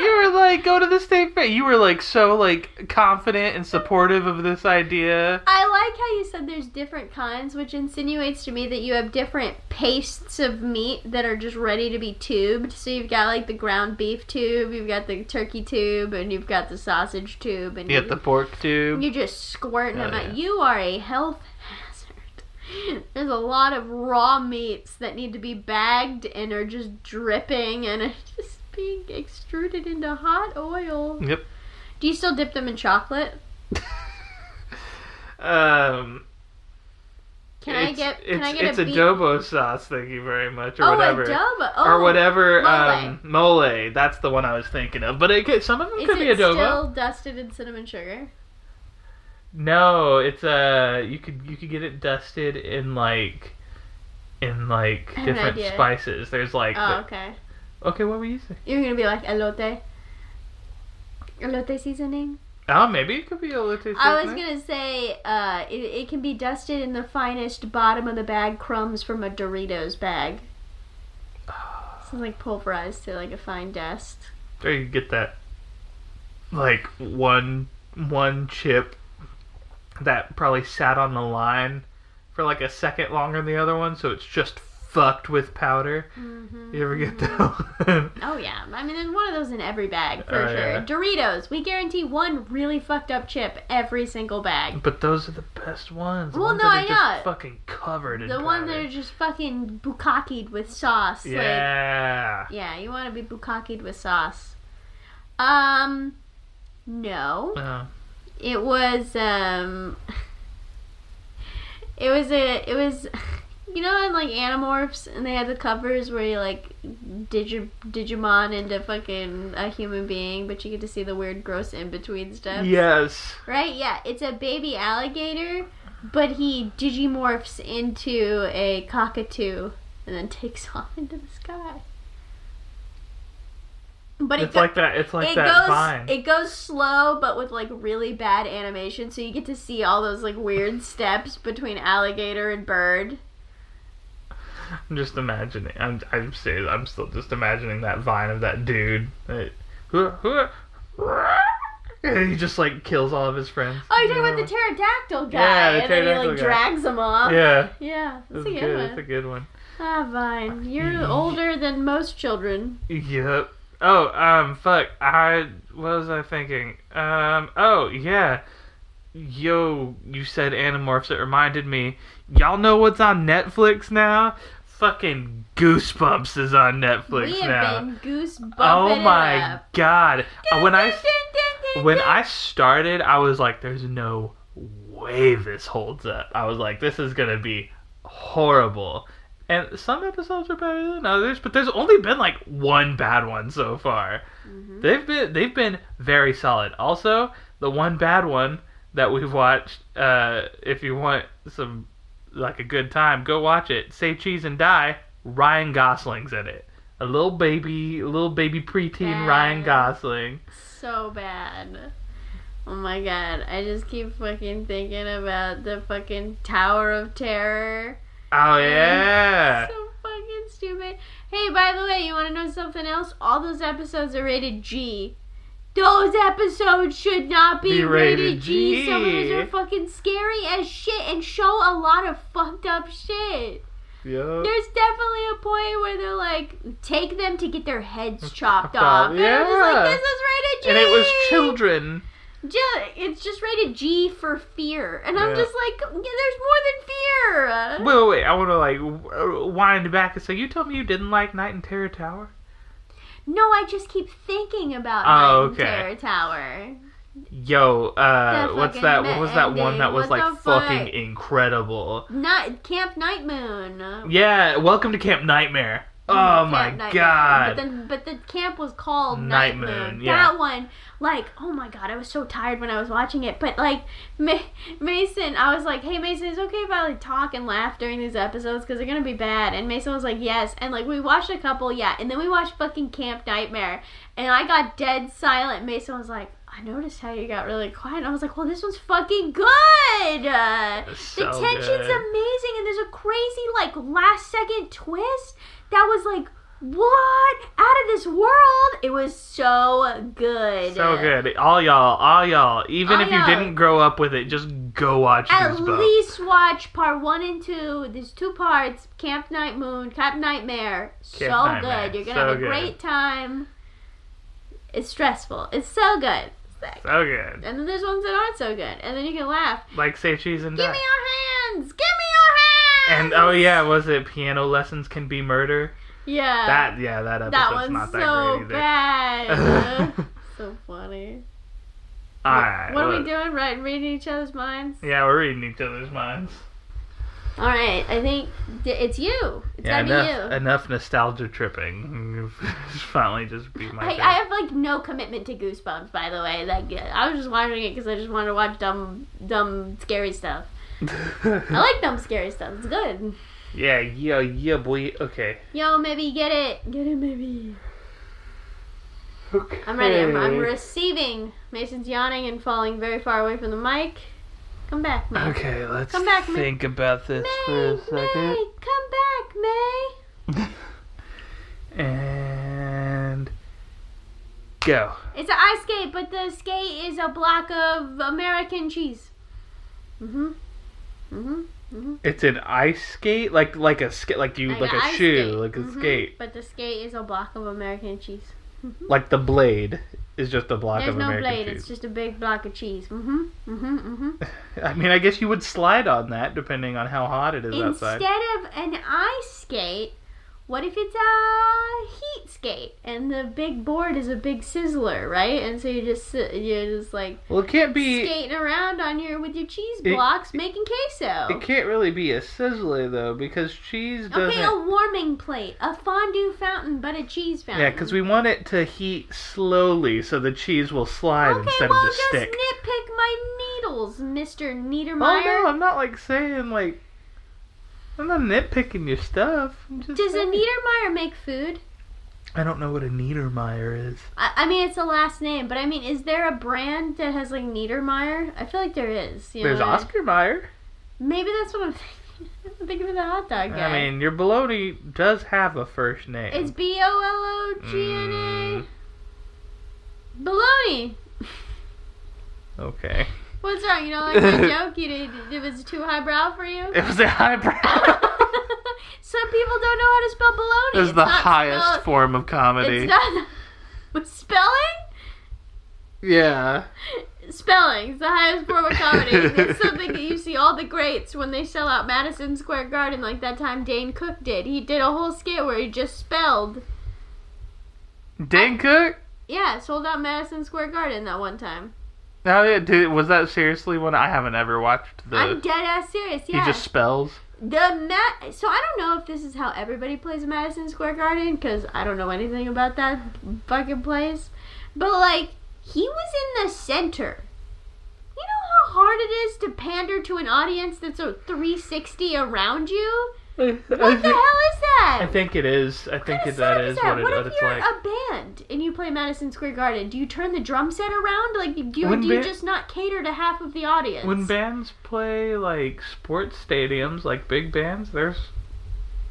You were like, go to the state fair. You were like so like confident and supportive of this idea. I like how you said there's different kinds, which insinuates to me that you have different pastes of meat that are just ready to be tubed. So you've got like the ground beef tube, you've got the turkey tube, and you've got the sausage tube, and You get the pork tube. You're just squirting Oh, them out. yeah. You are a health hazard. [LAUGHS] There's a lot of raw meats that need to be bagged and are just dripping and just being extruded into hot oil. Yep. Do you still dip them in chocolate? [LAUGHS] Um. Can I get can it's, I get it's a beef? adobo sauce? Thank you very much, or oh, whatever, adobo. Oh, or whatever. mole. Um, mole. That's the one I was thinking of. But it could, some of them Is could be it adobo. still dusted in cinnamon sugar? No, it's uh you could you could get it dusted in like in like I have an different spices. There's like Oh, the- okay. Okay, what were you saying? You're gonna be like elote. Elote seasoning. Oh, maybe it could be a little I was gonna say, uh, it, it can be dusted in the finest bottom of the bag crumbs from a Doritos bag. [SIGHS] So like pulverized to like a fine dust. Or you could get that like one one chip that probably sat on the line for like a second longer than the other one, so it's just fucked with powder. Mm-hmm. You ever get that? [LAUGHS] Oh yeah, I mean there's one of those in every bag for Oh, sure. yeah. Doritos, we guarantee one really fucked up chip every single bag. but those are the best ones. The Well, ones no, I just know. fucking covered in The one powder. that are just fucking bukakied with sauce. Like, Yeah. yeah, you want to be bukakied with sauce. Um, No. Oh. It was um [LAUGHS] It was a it was [LAUGHS] you know in like Animorphs and they had the covers where you like digi Digimon into fucking a human being but you get to see the weird gross in between stuff. Yes. Right? Yeah, it's a baby alligator but he digimorphs into a cockatoo and then takes [LAUGHS] off into the sky. But it It's go- like that. It's like it that goes vine. it goes slow but with like really bad animation so you get to see all those like weird steps between alligator and bird I'm just imagining. I'm. I'm serious. I'm still just imagining that vine of that dude. And he just like kills all of his friends. oh you're talking about the pterodactyl guy Yeah, the and then he like guy. drags them off Yeah. yeah That's that's a good, good. one That's a good one. ah fine you're older than most children Yep. Oh, um, fuck. I what was I thinking? Um, oh yeah. Yo, you said Animorphs. It reminded me. Y'all know what's on Netflix now? Fucking Goosebumps is on Netflix we have now. been goose bumping oh my god! Uh, When I Dun, dun, dun, when dun. I started, I was like, "There's no way this holds up." I was like, "This is gonna be horrible." And some episodes are better than others, but there's only been like one bad one so far. Mhm. They've been they've been very solid. Also, the one bad one that we've watched, uh, if you want some like a good time, go watch it. Say cheese and die. Ryan Gosling's in it. A little baby, a little baby preteen Ryan Gosling. so bad. Oh my god, I just keep fucking thinking about the fucking Tower of Terror. Oh yeah. So fucking stupid. Hey, by the way, you want to know something else? All those episodes are rated G. Those episodes should not be, Be rated, rated G. Some of those are fucking scary as shit and show a lot of fucked up shit. Yep. There's definitely a point where they're like, take them to get their heads [LAUGHS] chopped off. And I'm like, yeah. this is rated G. And it was children. Ju- it's just rated G for fear, and I'm just like, yeah, there's more than fear. Wait, wait, wait. I want to like w- uh, wind back. So you told me you didn't like Night in Terror Tower? No, I just keep thinking about Oh, Night okay. Terror Tower. Yo, uh, what's that? What was that one that was what like fucking incredible? Not Camp Night Moon. Yeah, Welcome to Camp Nightmare. Oh my Night Moon. god. But then, but the camp was called Night Night, Moon. Moon, yeah. That one, like, oh my god, I was so tired when I was watching it. But like, [LAUGHS] Ma- Mason, I was like, hey Mason, is it okay if I like talk and laugh during these episodes because they're gonna be bad? And Mason was like, yes. And like, we watched a couple, yeah. And then we watched fucking Camp Nightmare, and I got dead silent. Mason was like. I noticed how you got really quiet. I was like, "Well, this one's fucking good. Uh, the tension's good. amazing, and there's a crazy like last second twist that was like, what out of this world? It was so good. So good. All y'all, all y'all. Even All if you y'all. didn't grow up with it, just go watch it. At least watch part one and two. There's two parts: Camp Night Moon, Camp Nightmare. so Nightmare. good. You're gonna So have a good. great time. It's stressful. It's so good. So good. And then there's ones that aren't so good, and then you can laugh. Like say cheese and Give die. me your hands. Give me. And oh yeah, was it piano lessons can be murder? yeah. That yeah, that episode's that one's not that so great either. bad. [LAUGHS] so funny. All What- right. What are we doing? Right, reading each other's minds. Yeah, we're reading each other's minds. All right, I think it's you. It's yeah, gotta enough, be you. enough nostalgia tripping. [LAUGHS] Finally, just be my. I. I have like no commitment to Goosebumps, by the way. Like I was just watching it because I just wanted to watch dumb, dumb, scary stuff. [LAUGHS] I like dumb, scary stuff. It's good. yeah, yeah, yeah, boy. Okay. Yo, maybe get it, get it, maybe. Okay. I'm ready. I'm, I'm receiving. Mason's yawning and falling very far away from the mic. Come back, May. Okay, let's Come back, May. think about this for a second. May, come back, May. [LAUGHS] And go. It's an ice skate, but the skate is a block of American cheese. Mhm. Mhm. Mhm. It's an ice skate, like like a skate, like you like, an a shoe, skate. like a Mhm. skate. But the skate is a block of American cheese. Like the blade is just a block There's of no American blade. cheese. It's just a big block of cheese. Mm-hmm. Mm-hmm. Mm-hmm. [LAUGHS] I mean, I guess you would slide on that depending on how hot it is outside. Instead of an ice skate, what if it's a heat skate, and the big board is a big sizzler, right? And so you just you're just like Well, it can't be. skating around on your with your cheese It- blocks making queso. It can't really be a sizzler though, because cheese doesn't. Okay, a warming plate, a fondue fountain, but a cheese fountain. Yeah, because we want it to heat slowly so the cheese will slide Okay, instead well, of just just stick. nitpick my needles, Mister Niedermayer. Oh no, I'm not like saying like. I'm not nitpicking your stuff. Does a saying. Niedermeyer make food? I don't know what a Niedermeyer is. I, I mean, it's a last name, but I mean, is there a brand that has like Niedermeyer? I feel like there is. You There's know, Oscar Mayer. Maybe that's what I'm thinking. I'm [LAUGHS] thinking of the hot dog guy. I mean, your bologna does have a first name. it's B O L O G N Mm, Bologna. okay. What's wrong? You don't like that [LAUGHS] joke? You did, it was too highbrow for you. It was a highbrow. [LAUGHS] Some people don't know how to spell bologna. it was It's the highest spelled- form of comedy. It's not [LAUGHS] with spelling. yeah. Spelling is the highest form of comedy. it's something that you see all the greats when they sell out Madison Square Garden, like that time Dane Cook did. He did a whole skit where he just spelled. Dane Cook? Yeah, sold out Madison Square Garden that one time. Oh yeah, dude, was that seriously one? I haven't ever watched the. I'm dead ass serious. He just spells. The Mat. So I don't know if this is how everybody plays Madison Square Garden because I don't know anything about that fucking place. But like, he was in the center. You know how hard it is to pander to an audience that's a 360 around you. What the hell is that? I think it is. I think it, that of is setup what, it, What what if it's you're like. a band and you play Madison Square Garden? Do you turn the drum set around? Like, do you, do you ba- just not cater to half of the audience? When bands play like sports stadiums, like big bands, there's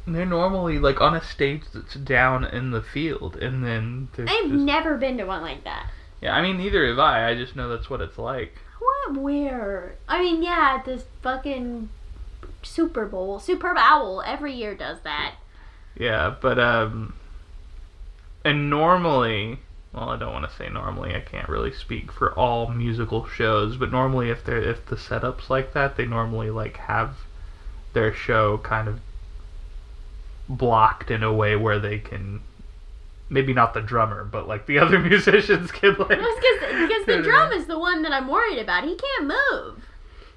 they're normally like on a stage that's down in the field, and then I've just, never been to one like that. yeah. I mean, neither have I. I just know that's what it's like. What? Where? I mean, yeah, this fucking Super Bowl, Super Bowl, every year does that. Yeah, but um, and normally, well, I don't want to say normally. I can't really speak for all musical shows, but normally, if they're if the setups like that, they normally like have their show kind of blocked in a way where they can. Maybe not the drummer, but like the [LAUGHS] other musicians can like. Because because the [LAUGHS] drum is the one that I'm worried about. He can't move.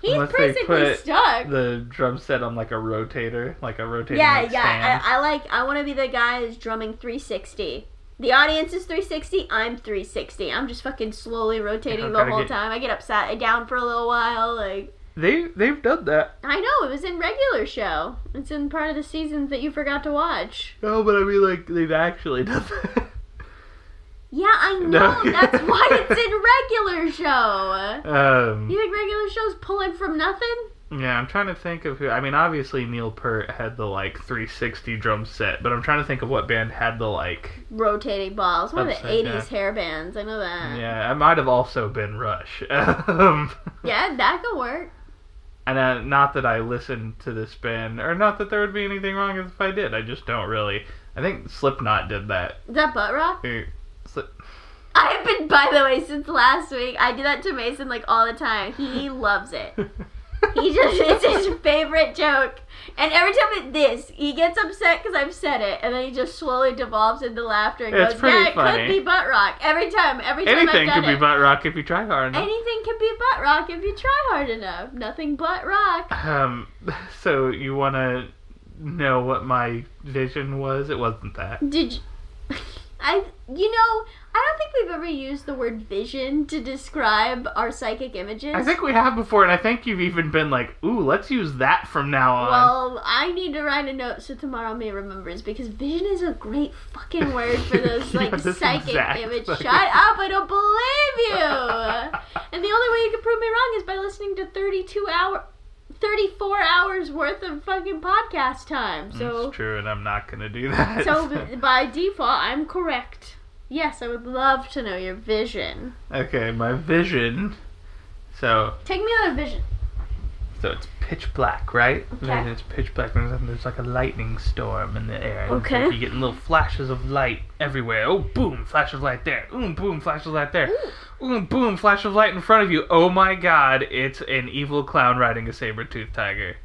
He's Unless they basically put stuck. the drum set on like a rotator, like a rotating Yeah, like, yeah. I, I like. I want to be the guy who's drumming 360. The audience is 360. I'm 360. I'm just fucking slowly rotating the whole get- time. I get upside down for a little while. Like They they've done that. I know it was in regular show. It's in part of the seasons that you forgot to watch. No, but I mean like they've actually done that. [LAUGHS] Yeah, I know. No. That's [LAUGHS] why it's in regular show. Um, You think regular show's pulling from nothing? yeah, I'm trying to think of who. I mean, obviously Neil Peart had the like 360 drum set, but I'm trying to think of what band had the like. Rotating balls. One of the Upside 80s down. hair bands. I know that. Yeah, it might have also been Rush. [LAUGHS] um, Yeah, that could work. and uh, not that I listened to this band, or not that there would be anything wrong if I did. I just don't really. I think Slipknot did that. Is that butt rock? Slip- I've been, by the way, since last week. I do that to Mason like all the time. He loves it. [LAUGHS] He just, it's his favorite joke. And every time it this, he gets upset because I've said it, and then he just slowly devolves into laughter and It's goes, pretty "Yeah, it funny. could be butt rock." Every time, every time I've Anything done could be it. butt rock if you try hard enough. Anything can be butt rock if you try hard enough. Nothing but rock. Um, [LAUGHS] so you want to know what my vision was? It wasn't that. Did you, I? You know, I don't think we've ever used the word vision to describe our psychic images. I think we have before, and I think you've even been like, "Ooh, let's use that from now on." Well, I need to write a note so tomorrow May remembers because vision is a great fucking word for [LAUGHS] those like this psychic exact image. fucking- Shut up! I don't believe you. [LAUGHS] and the only way you can prove me wrong is by listening to thirty-two hour, thirty-four hours worth of fucking podcast time. So, That's true, and I'm not gonna do that. so [LAUGHS] by default, I'm correct. Yes, I would love to know your vision. okay, my vision. So, Take me on a vision. So it's pitch black, right? Okay. And it's pitch black, and there's- like a lightning storm in the air. Okay. like you're getting little flashes of light everywhere. Oh, boom, flash of light there. Ooh, boom, flash of light there. Ooh, boom, flash of light in front of you. Oh my god, it's an evil clown riding a saber-toothed tiger.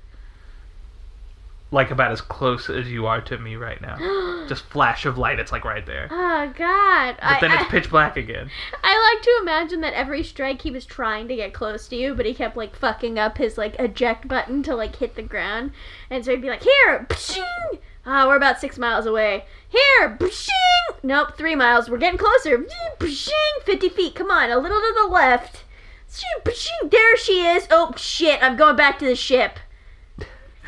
Like about as close as you are to me right now. [GASPS] Just flash of light. It's like right there. Oh God! But then I, it's pitch black again. I like to imagine that every strike he was trying to get close to you, but he kept like fucking up his like eject button to like hit the ground, and so he'd be like, "Here, pshing! Ah, we're about six miles away. Here, pshing! Nope, three miles. We're getting closer. Pshing! Fifty feet. Come on, a little to the left. Pshing! There she is. Oh shit! I'm going back to the ship.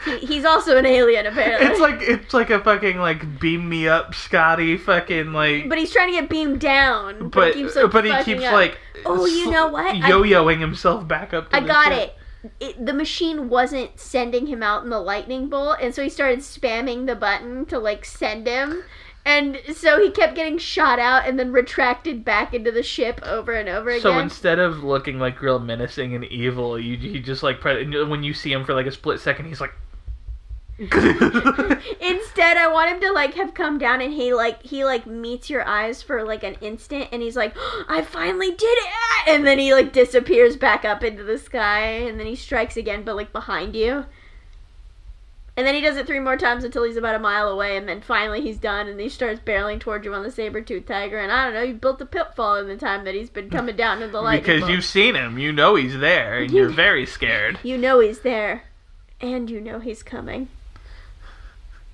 He, he's also an alien, apparently. It's like it's like a fucking like beam me up, Scotty. Fucking like. but he's trying to get beamed down. But, But he keeps, like, but he keeps like. Oh, you know what? Yo-yoing himself back up. To I got ship. it. it. The machine wasn't sending him out in the lightning bolt, and so he started spamming the button to like send him. And so he kept getting shot out and then retracted back into the ship over and over again. So instead of looking like real menacing and evil, you he just like pre- when you see him for like a split second, he's like. [LAUGHS] Instead, I want him to like have come down and he like he like meets your eyes for like an instant and he's like, [GASPS] "I finally did it!" And then he like disappears back up into the sky and then he strikes again, but like behind you. And then he does it three more times until he's about a mile away, and then finally he's done, and he starts barreling towards you on the saber tooth tiger. And I don't know, you built a pitfall in the time that he's been [LAUGHS] coming down to the light. because bolt. you've seen him, you know he's there, and you're very scared. you know he's there, and you know he's coming.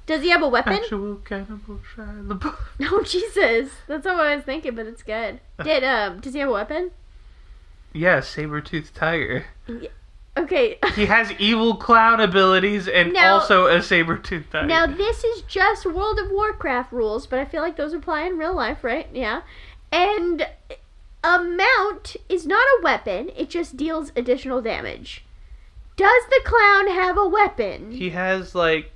Does he have a weapon? Actual cannibal Shia LaBeouf. [LAUGHS] Oh Jesus, that's not what I was thinking, but it's good. Did um does he have a weapon? Yeah, saber toothed tiger. Okay. [LAUGHS] He has evil clown abilities and Now- also a saber toothed tiger. Now this is just World of Warcraft rules, but I feel like those apply in real life, right? Yeah. And a mount is not a weapon; it just deals additional damage. Does the clown have a weapon? he has like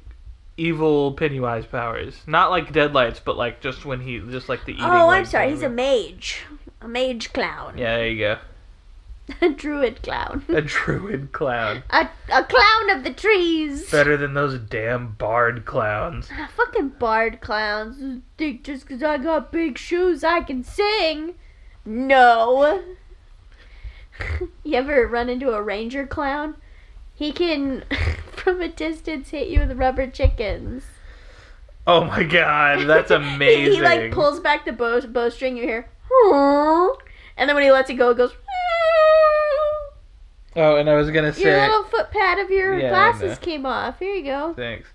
evil Pennywise powers, not like deadlights, but like just when he just like the eating. oh, I'm sorry. or He's a mage, a mage clown, Yeah, there you go. [LAUGHS] a druid clown, A druid clown. [LAUGHS] a a clown of the trees. Better than those damn bard clowns. Ah, Fucking bard clowns think just 'cause I got big shoes I can sing. No. [LAUGHS] you ever run into a ranger clown? He can, [LAUGHS] from a distance, hit you with rubber chickens. Oh my god, that's [LAUGHS] amazing. He, like pulls back the bow bowstring. You hear, and then when he lets it go, it goes. Oh, and I was gonna say Your little foot pad of your Yeah, glasses came off. Here you go. thanks.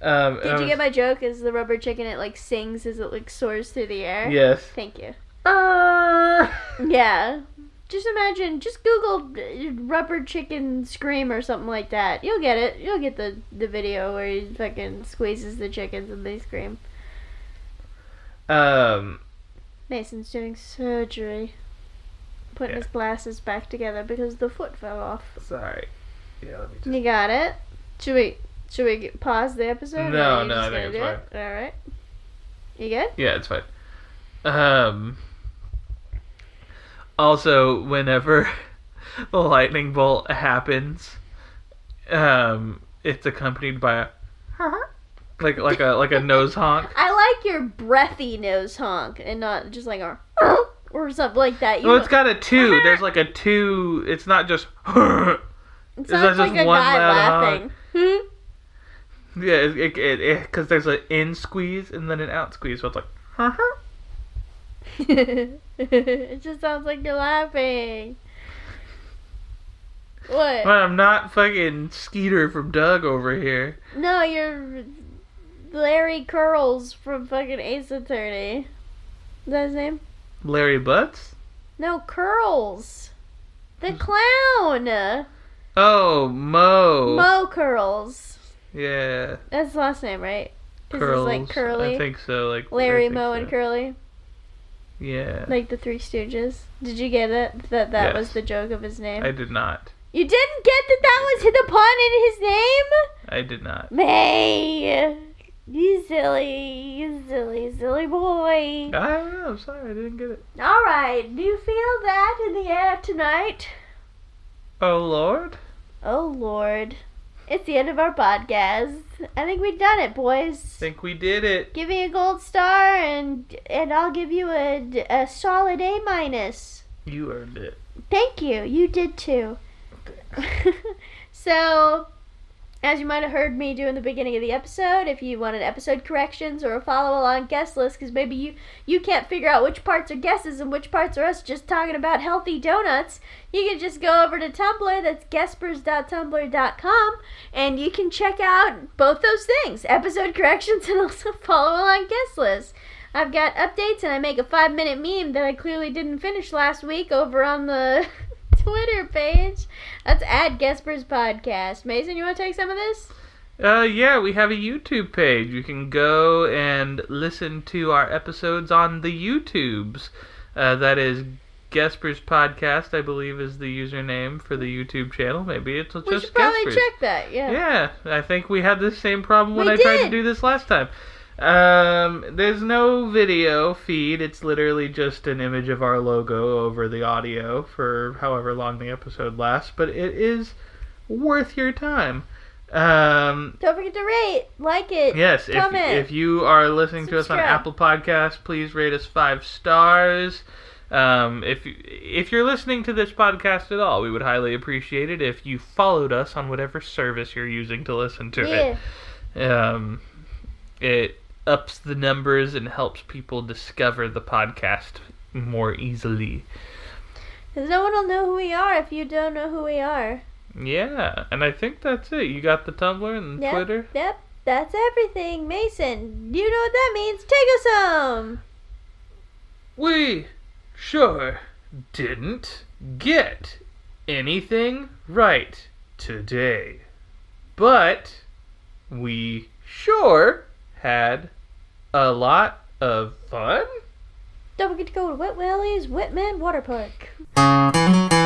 Um, Did you was- get my joke? Is the rubber chicken? It like sings as it like soars through the air. Yes. Thank you. Uh, Yeah. Just imagine, just Google uh, rubber chicken scream or something like that. You'll get it. You'll get the, the video where he fucking squeezes the chickens and they scream. um, Mason's doing surgery. Putting Yeah. his glasses back together because the foot fell off. sorry. Yeah, let me just. You got it? Should we should we get, pause the episode? No, no, I think it's it? Alright. You good? Yeah, it's fine. Um. Also, whenever [LAUGHS] the lightning bolt happens, um, it's accompanied by a [LAUGHS] like like a like a nose honk. [LAUGHS] I like your breathy nose honk and not just like a or something like that. You Well, it's got a two. There's like a two. It's not just. it is that sounds just like one loud laughing. Hmm? it it it because there's an in squeeze and then an out squeeze, so it's like. [LAUGHS] it just sounds like you're laughing. What? But I'm not fucking Skeeter from Doug over here. No, you're Larry Curls from fucking Ace Attorney. Is that his name? Larry Butz. No, Curls. The hmm. clown. Oh, Moe. Moe Curls. Yeah. That's the last name, right? Curls. it's like Curly. I think so. Like Larry, Moe, so. and Curly. Yeah. Like the Three Stooges. Did you get it? That that was the joke of his name? I did not. You didn't get that that was the pun in his name? I did not. May. You silly, you silly, silly boy. I don't know. I'm sorry. I didn't get it. Alright, do you feel that in the air tonight? Oh Lord. Oh lord. It's the end of our podcast. I think we've done it, boys. Think we did it. Give me a gold star and and I'll give you a, a solid A minus. You earned it. Thank you. You did too. [LAUGHS] so, As you might have heard me do in the beginning of the episode, if you wanted episode corrections or a follow along guest list, because maybe you, you can't figure out which parts are guesses and which parts are us just talking about healthy donuts, you can just go over to Tumblr, that's guespers.tumblr.com, and you can check out both those things episode corrections and also [LAUGHS] follow along guest list. I've got updates and I make a five minute meme that I clearly didn't finish last week over on the [LAUGHS] Twitter page. That's at Guespers Podcast. Mason, you want to take some of this? Uh, yeah, we have a YouTube page. You can go and listen to our episodes on the YouTubes. Uh, that is Guespers Podcast, I believe, is the username for the YouTube channel. Maybe it's just we should probably Guespers. check that. Yeah. Yeah, I think we had the same problem when We I tried to do this last time. Um, there's no video feed. It's literally just an image of our logo over the audio for however long the episode lasts, but it is worth your time. Um, Don't forget to rate, like it. yes, if, if you are listening to us on. Apple Podcasts, please rate us five stars. Um, if if you're listening to this podcast at all, we would highly appreciate it if you followed us on whatever service you're using to listen to Yeah. it. Um, it ups the numbers and helps people discover the podcast more easily. Because no one will know who we are if you don't know who we are. Yeah, and I think that's it. You got the Tumblr and the Yep. Twitter. Yep. That's everything. Mason, you know what that means. Take us home. We sure didn't get anything right today, but we sure had a lot of fun. Don't forget to go to Wet Willie's Wetman Water Park.